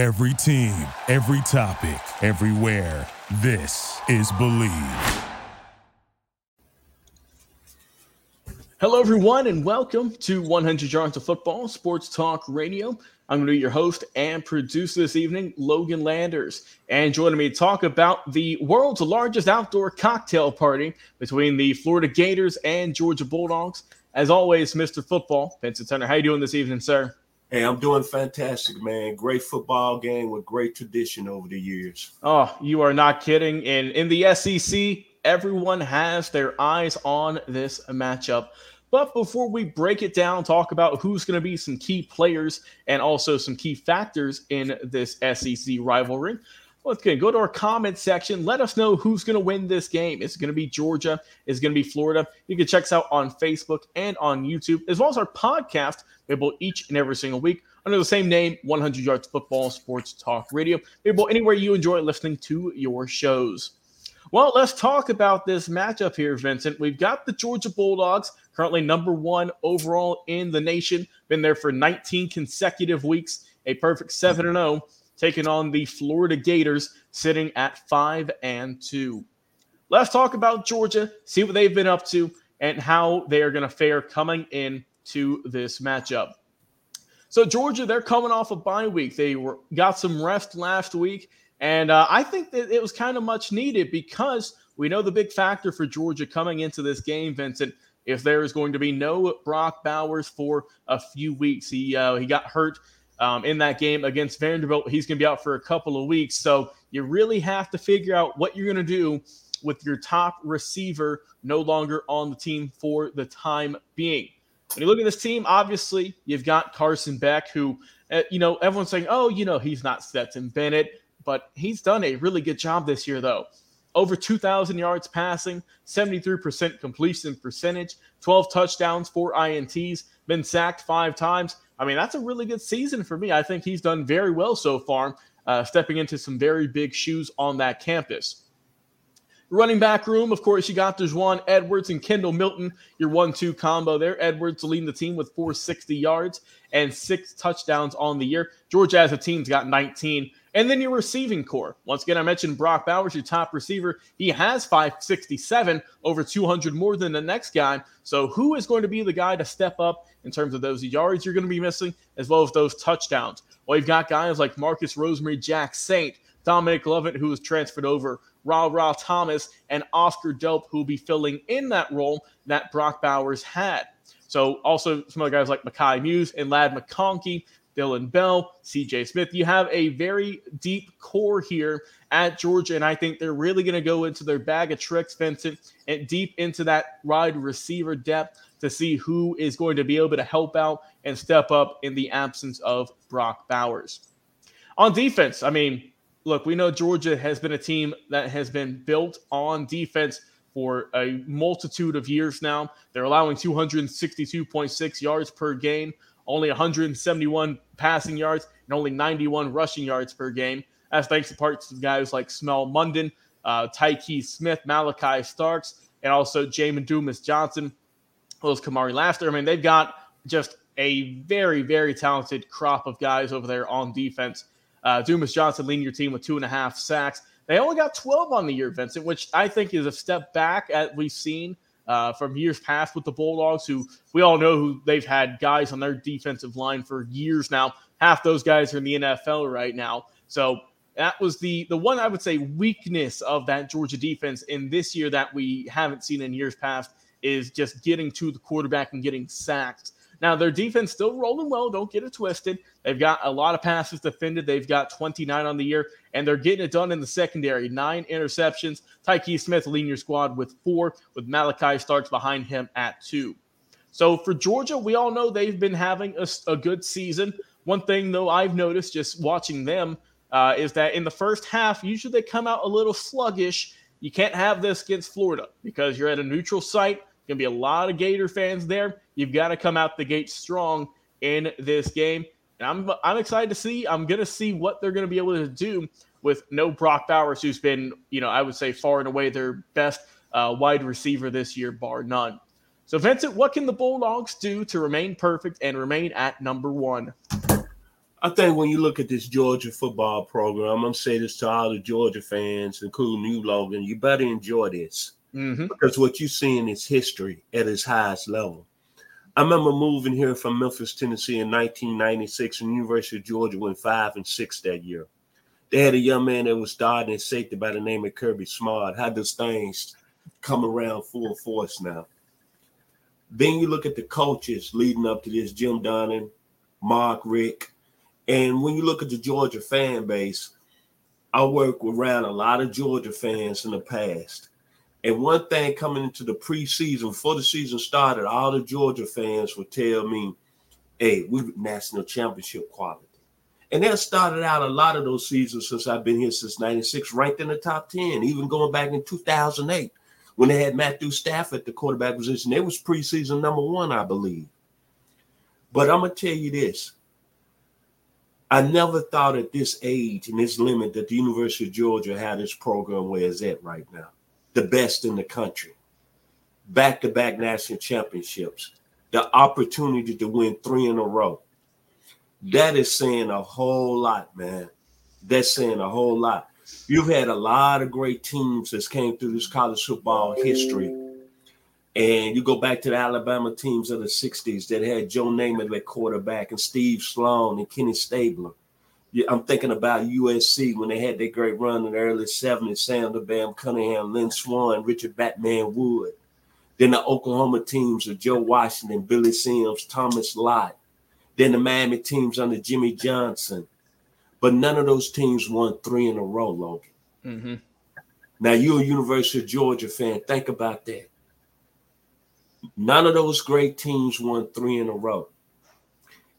Every team, every topic, everywhere. This is Bleav. Hello, everyone, and welcome to 100 Yards of Football Sports Talk Radio. I'm going to be your host and producer this evening, Logan Landers. And joining me to talk about the world's largest outdoor cocktail party between the Florida Gators and Georgia Bulldogs. As always, Mr. Football, Vincent Turner. How you doing this evening, sir? Hey, I'm doing fantastic, man. Great football game with great tradition over the years. Oh, you are not kidding. And in the SEC, everyone has their eyes on this matchup. But before we break it down, talk about who's going to be some key players and also some key factors in this SEC rivalry, let's go. Go to our comment section. Let us know who's going to win this game. Is it going to be Georgia? Is it going to be Florida? You can check us out on Facebook and on YouTube, as well as our podcast available each and every single week under the same name 100 Yards Football Sports Talk Radio. Available anywhere you enjoy listening to your shows. Well, let's talk about this matchup here, Vincent. We've got the Georgia Bulldogs, currently number one overall in the nation, been there for 19 consecutive weeks, a perfect 7 and 0 taking on the Florida Gators, sitting at five and two. Let's talk about Georgia, see what they've been up to, and how they are going to fare coming in to this matchup. So Georgia, they're coming off a bye week. They were got some rest last week, and uh, I think that it was kind of much needed because we know the big factor for Georgia coming into this game, Vincent. If there is going to be no Brock Bowers for a few weeks, he uh, he got hurt um, in that game against Vanderbilt. He's going to be out for a couple of weeks. So you really have to figure out what you're going to do with your top receiver no longer on the team for the time being. When you look at this team, obviously you've got Carson Beck, who, uh, you know, everyone's saying, oh, you know, he's not Stetson Bennett, but he's done a really good job this year, though. Over 2,000 yards passing, 73% completion percentage, 12 touchdowns, four INTs, been sacked five times. I mean, that's a really good season for me. I think he's done very well so far, uh, stepping into some very big shoes on that campus. Running back room, of course, you got Daijun Edwards and Kendall Milton, your one-two combo there. Edwards leading the team with 460 yards and six touchdowns on the year. Georgia as a team's got 19. And then your receiving core. Once again, I mentioned Brock Bowers, your top receiver. He has 567, over 200 more than the next guy. So, who is going to be the guy to step up in terms of those yards you're going to be missing, as well as those touchdowns? Well, you've got guys like Marcus Rosemy-Jacksaint, Dominic Lovett, who was transferred over, Rara Thomas, and Oscar Delp, who will be filling in that role that Brock Bowers had. So, also some other guys like Mekhi Mews and Ladd McConkey Dillon Bell, CJ Smith. You have a very deep core here at Georgia, and I think they're really going to go into their bag of tricks, Vincent, and deep into that wide receiver depth to see who is going to be able to help out and step up in the absence of Brock Bowers. On defense, I mean, look, we know Georgia has been a team that has been built on defense for a multitude of years now. They're allowing 262.6 yards per game only 171 passing yards and only 91 rushing yards per game. That's thanks to parts of guys like Smael Mondon, uh, Tykee Smith, Malaki Starks, and also Jamon Dumas Johnson, those Kamari Lassiter. I mean, they've got just a very, very talented crop of guys over there on defense. Uh, Dumas Johnson leading your team with two and a half sacks. They only got 12 on the year, Vincent, which I think is a step back at we've seen uh, from years past with the Bulldogs, who we all know who they've had guys on their defensive line for years now. Half those guys are in the NFL right now. So that was the the one I would say weakness of that Georgia defense in this year that we haven't seen in years past is just getting to the quarterback and getting sacked. Now, their defense still rolling well. Don't get it twisted. They've got a lot of passes defended. They've got 29 on the year, and they're getting it done in the secondary. Nine interceptions. Tyke Smith leading your squad with four, with Malaki Starks behind him at two. So for Georgia, we all know they've been having a, a good season. One thing, though, I've noticed just watching them uh, is that in the first half, usually they come out a little sluggish. You can't have this against Florida because you're at a neutral site. Going to be a lot of Gator fans there. You've got to come out the gate strong in this game. And I'm I'm excited to see. I'm going to see what they're going to be able to do with no Brock Bowers, who's been, you know, I would say far and away their best uh, wide receiver this year, bar none. So, Vincent, what can the Bulldogs do to remain perfect and remain at number one? I think when you look at this Georgia football program, I'm gonna say this to all the Georgia fans, including you, Logan. You better enjoy this Mm-hmm. because what you're seeing is history at its highest level. I remember moving here from Memphis, Tennessee in 1996, and the University of Georgia went five and six that year. They had a young man that was starting at safety by the name of Kirby Smart. How those things come around full force now. Then you look at the coaches leading up to this: Jim Donnan, Mark Richt, and when you look at the Georgia fan base, I worked around a lot of Georgia fans in the past. And one thing coming into the preseason, before the season started, all the Georgia fans would tell me, hey, we're national championship quality. And that started out a lot of those seasons since I've been here since 96, ranked in the top 10, even going back in 2008 when they had Matthew Stafford at the quarterback position. They was preseason number one, I believe. But I'm going to tell you this. I never thought at this age and this limit that the University of Georgia had this program where it's at right now the best in the country, back to back national championships, the opportunity to win three in a row. That is saying a whole lot, man. That's saying a whole lot. You've had a lot of great teams that came through this college football history. And you go back to the Alabama teams of the 60s that had Joe Namath at quarterback and Steve Sloan and Kenny Stabler. Yeah, I'm thinking about USC when they had their great run in the early 70s, Sandler, Bam Cunningham, Lynn Swann, Richard Batman Wood. Then the Oklahoma teams of Joe Washington, Billy Sims, Thomas Lott. Then the Miami teams under Jimmy Johnson. But none of those teams won three in a row, Logan. Mm-hmm. Now you're a University of Georgia fan. Think about that. None of those great teams won three in a row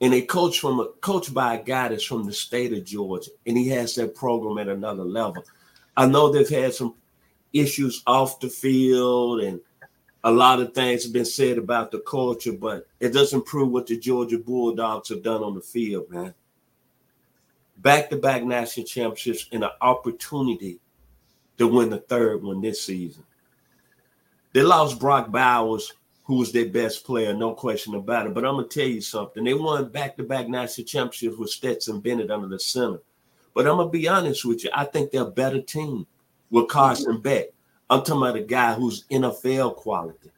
and they coach from a coach by a guy that's from the state of Georgia, and he has that program at another level. I know they've had some issues off the field, and a lot of things have been said about the culture, but it doesn't prove what the Georgia Bulldogs have done on the field, man. Back-to-back national championships and an opportunity to win the third one this season. They lost Brock Bowers who was their best player, no question about it. But I'm gonna tell you something. They won back-to-back national championships with Stetson Bennett under the center. But I'm gonna be honest with you. I think they're a better team with Carson Beck. I'm talking about a guy who's NFL quality.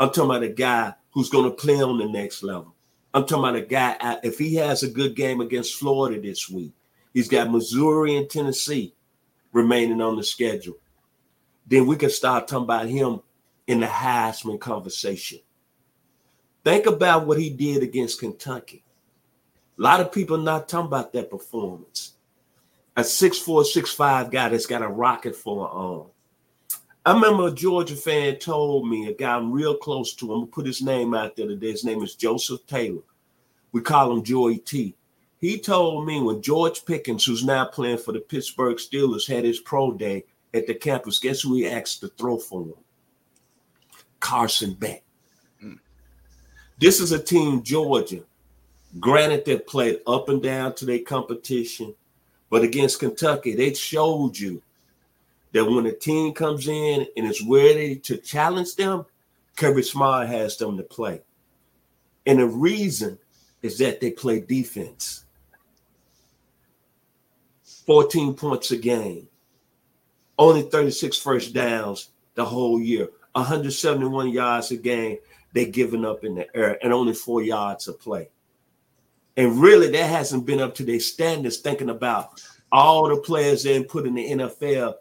I'm talking about a guy who's gonna play on the next level. I'm talking about a guy. If he has a good game against Florida this week, he's got Missouri and Tennessee remaining on the schedule. Then we can start talking about him in the Heisman conversation. Think about what he did against Kentucky. A lot of people not talking about that performance. A 6'4, 6'5 guy that's got a rocket for an arm. I remember a Georgia fan told me, a guy I'm real close to, I'm gonna put his name out there today. His name is Joseph Taylor. We call him Joy T. He told me when George Pickens, who's now playing for the Pittsburgh Steelers, had his pro day at the campus, guess who he asked to throw for him? Carson Beck. Mm. This is a team, Georgia. Granted, they played up and down to their competition, but against Kentucky, they showed you that when a team comes in and is ready to challenge them, Kirby Smart has them to play. And the reason is that they play defense. 14 points a game, only 36 first downs the whole year. 171 yards a game they're giving up in the air and only four yards of play. And really, that hasn't been up to their standards, thinking about all the players they put in the NFL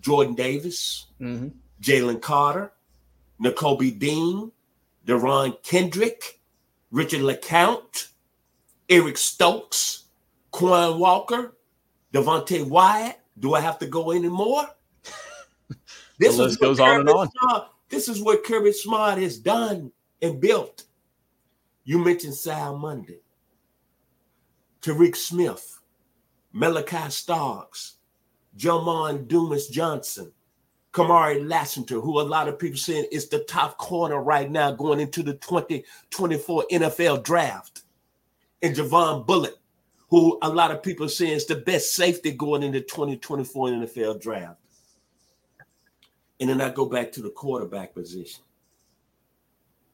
Jordan Davis, mm-hmm. Jalen Carter, Nakobe Dean, Derion Kendrick, Richard LeCounte, Eric Stokes, Quay Walker, Devonte Wyatt. Do I have to go anymore? This the list goes on and on. Smart, this is what Kirby Smart has done and built. You mentioned Sal Monday, Tariq Smith, Malaki Starks, Jamon Dumas Johnson, Kamari Lassiter, who a lot of people saying is the top corner right now going into the 2024 NFL draft, and Javon Bullard, who a lot of people saying is the best safety going into 2024 NFL draft. And then I go back to the quarterback position.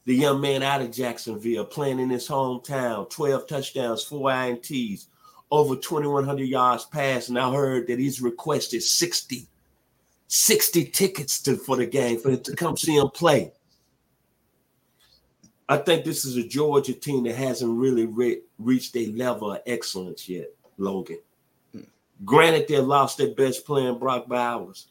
the young man out of Jacksonville playing in his hometown, 12 touchdowns, four INTs, over 2,100 yards passed. And I heard that he's requested 60, 60 tickets to, for the game for to come see him play. I think this is a Georgia team that hasn't really re- reached a level of excellence yet, Logan. Hmm. Granted, they lost their best player, Brock Bowers,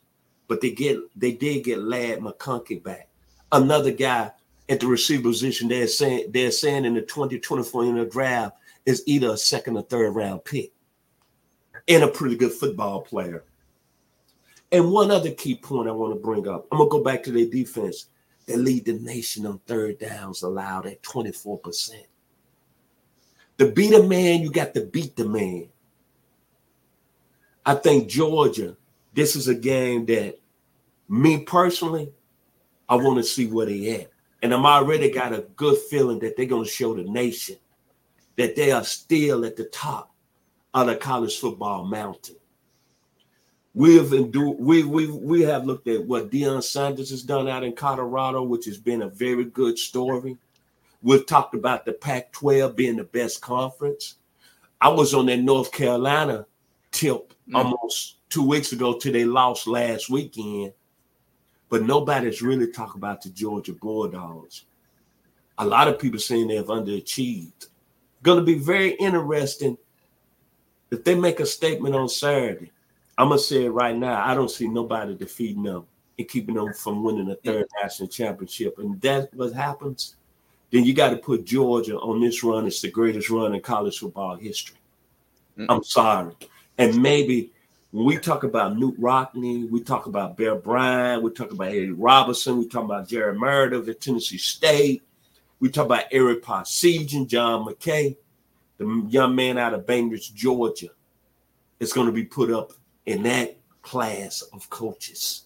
but they get they did get Lad McConkey back. Another guy at the receiver position, they're saying they're saying in the 2024 in the draft is either a second or third round pick and a pretty good football player. And one other key point I want to bring up, I'm gonna go back to their defense. They lead the nation on third downs allowed at 24%. To beat a man, you got to beat the man. I think Georgia, this is a game that me personally, I want to see where they at. And I'm already got a good feeling that they're going to show the nation that they are still at the top of the college football mountain. We have endured, we we we have looked at what Deion Sanders has done out in Colorado, which has been a very good story. We've talked about the Pac-12 being the best conference. I was on that North Carolina tip mm. almost two weeks ago till they lost last weekend. But nobody's really talking about the Georgia Bulldogs. A lot of people saying they've underachieved. Going to be very interesting if they make a statement on Saturday. I'm gonna say it right now. I don't see nobody defeating them and keeping them from winning a third national championship. And that's what happens. Then you got to put Georgia on this run. It's the greatest run in college football history. Mm-hmm. I'm sorry. And maybe when we talk about Knute Rockne, we talk about Bear Bryant, we talk about Eddie Robinson, we talk about Jerry Meredith at Tennessee State, we talk about Ara Parseghian, John McKay, the young man out of Bainbridge, Georgia, is going to be put up in that class of coaches.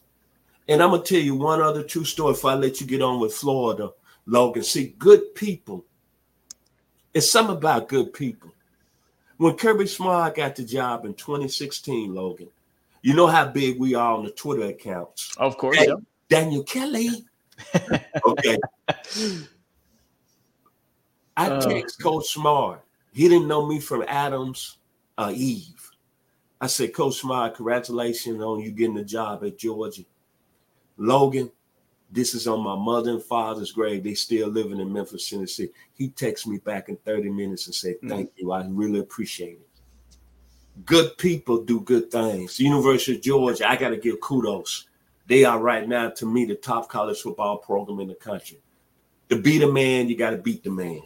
And I'm gonna tell you one other true story if I let you get on with Florida, Logan. See, good people. It's something about good people. When Kirby Smart got the job in 2016, Logan, you know how big we are on the Twitter accounts. Of course, hey, yeah. Daniel Kelly. okay. I uh, text Coach Smart. He didn't know me from Adams uh, Eve. I said, Coach Smart, congratulations on you getting the job at Georgia. Logan, this is on my mother and father's grave. They still living in Memphis, Tennessee. He texted me back in 30 minutes and said, Thank mm. you. I really appreciate it. Good people do good things. University of Georgia, I got to give kudos. They are right now, to me, the top college football program in the country. To beat a man, you got to beat the man.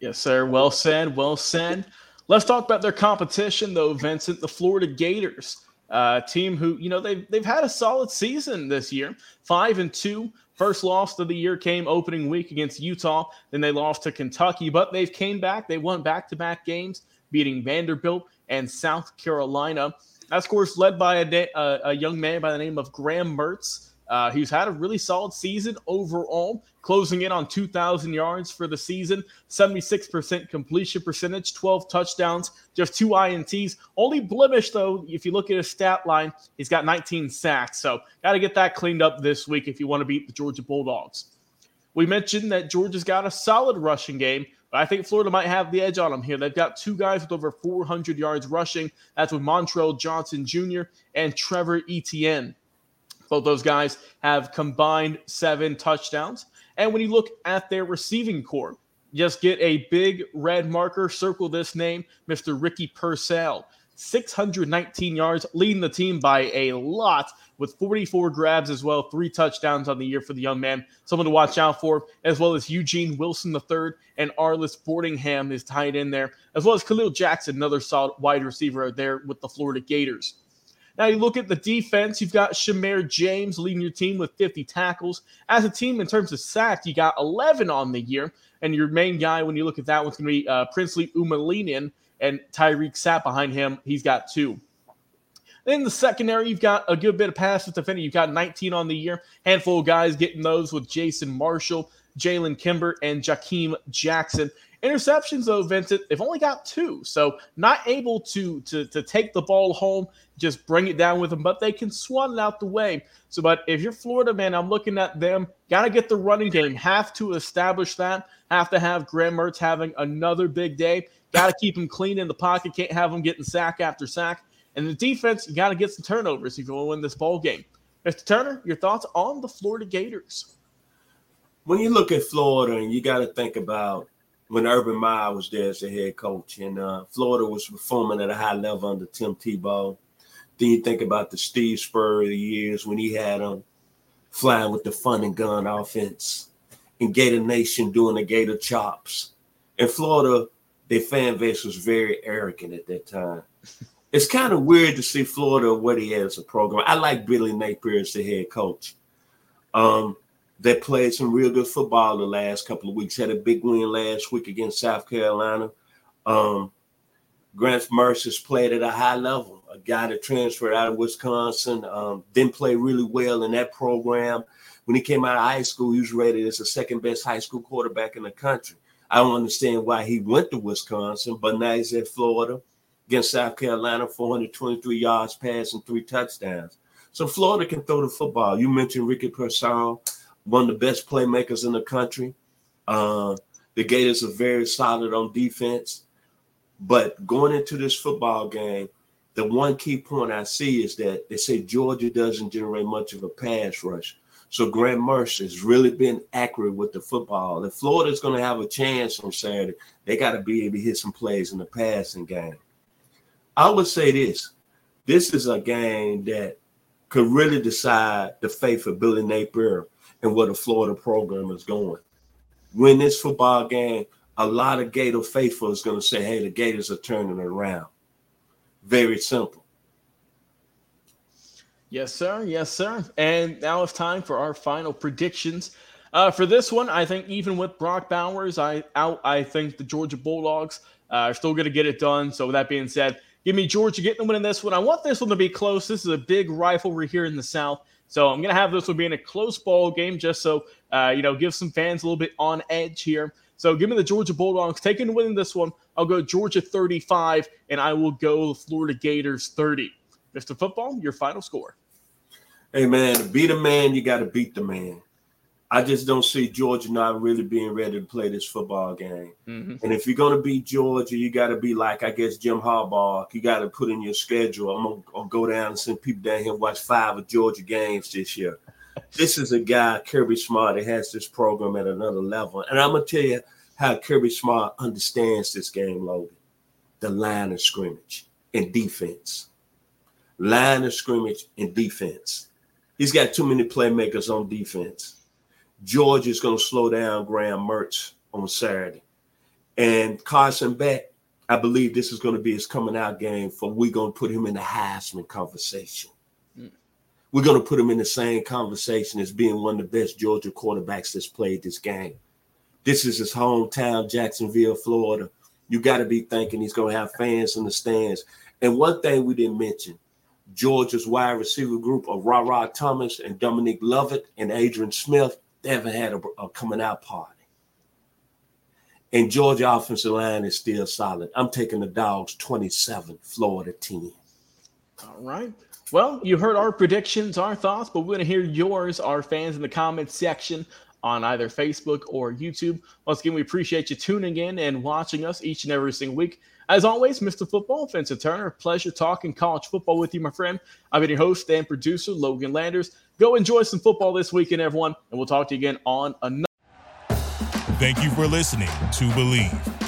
Yes, sir. Well said. Well said. Let's talk about their competition, though, Vincent. The Florida Gators, uh, team who you know they've they've had a solid season this year, five and two. First loss of the year came opening week against Utah. Then they lost to Kentucky, but they've came back. They won back to back games, beating Vanderbilt and South Carolina. That score's led by a, a, a young man by the name of Graham Mertz. Uh, he's had a really solid season overall, closing in on 2,000 yards for the season, 76% completion percentage, 12 touchdowns, just two INTs. Only blemish, though, if you look at his stat line, he's got 19 sacks. So, got to get that cleaned up this week if you want to beat the Georgia Bulldogs. We mentioned that Georgia's got a solid rushing game, but I think Florida might have the edge on them here. They've got two guys with over 400 yards rushing. That's with Montrell Johnson Jr. and Trevor Etienne. Both those guys have combined seven touchdowns. And when you look at their receiving core, just get a big red marker, circle this name, Mr. Ricky Pearsall. 619 yards, leading the team by a lot with 44 grabs as well, three touchdowns on the year for the young man. Someone to watch out for, as well as Eugene Wilson III and Arlis Boardingham is tied in there, as well as Kahleil Jackson, another solid wide receiver there with the Florida Gators. Now you look at the defense, you've got Shemar James leading your team with 50 tackles. As a team, in terms of sacks, you got 11 on the year. And your main guy, when you look at that, one's going to be uh, Princely Umanmielen and Tyreak Sapp behind him. He's got two. In the secondary, you've got a good bit of passes defending. You've got 19 on the year. Handful of guys getting those with Jason Marshall, Jalen Kimber, and Jakeem Jackson. Interceptions, though, Vincent, they've only got two, so not able to to to take the ball home, just bring it down with them, but they can swat it out the way. So, but if you're Florida, man, I'm looking at them. Got to get the running game. Have to establish that. Have to have Graham Mertz having another big day. Got to keep him clean in the pocket. Can't have him getting sack after sack. And the defense, you got to get some turnovers if you want to win this ball game. Mr. Turner, your thoughts on the Florida Gators? When you look at Florida, and you got to think about when Urban Meyer was there as the head coach, and uh, Florida was performing at a high level under Tim Tebow. Then you think about the Steve Spurrier years when he had them flying with the fun and gun offense, and Gator Nation doing the Gator chops. And Florida, their fan base was very arrogant at that time. It's kind of weird to see Florida where he had as a program. I like Billy Napier as the head coach. Um, they played some real good football the last couple of weeks. Had a big win last week against South Carolina. Um, Graham Mertz played at a high level. A guy that transferred out of Wisconsin um, didn't play really well in that program. When he came out of high school, he was rated as the second best high school quarterback in the country. I don't understand why he went to Wisconsin, but now he's at Florida against South Carolina, 423 yards passing, three touchdowns. So Florida can throw the football. You mentioned Ricky Pearsall one of the best playmakers in the country. Uh, the Gators are very solid on defense. But going into this football game, the one key point I see is that they say Georgia doesn't generate much of a pass rush. So Graham Mertz has really been accurate with the football. If Florida's going to have a chance on Saturday, they got to be able to hit some plays in the passing game. I would say this: this is a game that could really decide the fate of Billy Napier and where the Florida program is going. Win this football game, a lot of Gator faithful is going to say, hey, the Gators are turning around. Very simple. Yes, sir. Yes, sir. And now it's time for our final predictions. Uh, for this one, I think even with Brock Bowers I out, I think the Georgia Bulldogs uh, are still going to get it done. So with that being said, give me Georgia getting the win in this one. I want this one to be close. This is a big rivalry here in the South. So I'm going to have this one being a close ball game just so, uh, you know, give some fans a little bit on edge here. So give me the Georgia Bulldogs taking the win this one. I'll go Georgia 35, and I will go Florida Gators 30. Mr. Football, your final score. Hey, man, to beat a man, you got to beat the man. I just don't see Georgia not really being ready to play this football game. Mm-hmm. And if you're going to beat Georgia, you got to be like, I guess, Jim Harbaugh. You got to put in your schedule. I'm going to go down and send people down here and watch five of Georgia games this year. this is a guy, Kirby Smart, that has this program at another level. And I'm going to tell you how Kirby Smart understands this game, Logan. The line of scrimmage and defense. Line of scrimmage and defense. He's got too many playmakers on defense Georgia is going to slow down Graham Mertz on Saturday. And Carson Beck, I believe this is going to be his coming out game for we're going to put him in the Heisman conversation. Mm. We're going to put him in the same conversation as being one of the best Georgia quarterbacks that's played this game. This is his hometown, Jacksonville, Florida. You got to be thinking he's going to have fans in the stands. And one thing we didn't mention Georgia's wide receiver group of Rara Thomas and Dominic Lovett and Arian Smith they haven't had a, a coming out party. And Georgia offensive line is still solid. I'm taking the dogs 27, Florida 10. All right. Well, you heard our predictions, our thoughts, but we're going to hear yours, our fans, in the comments section on either Facebook or YouTube. Once again, we appreciate you tuning in and watching us each and every single week. As always, Mr. Football, Vincent Turner, pleasure talking college football with you, my friend. I've been your host and producer, Logan Landers. Go enjoy some football this weekend, everyone, and we'll talk to you again on another. Thank you for listening to Bleav.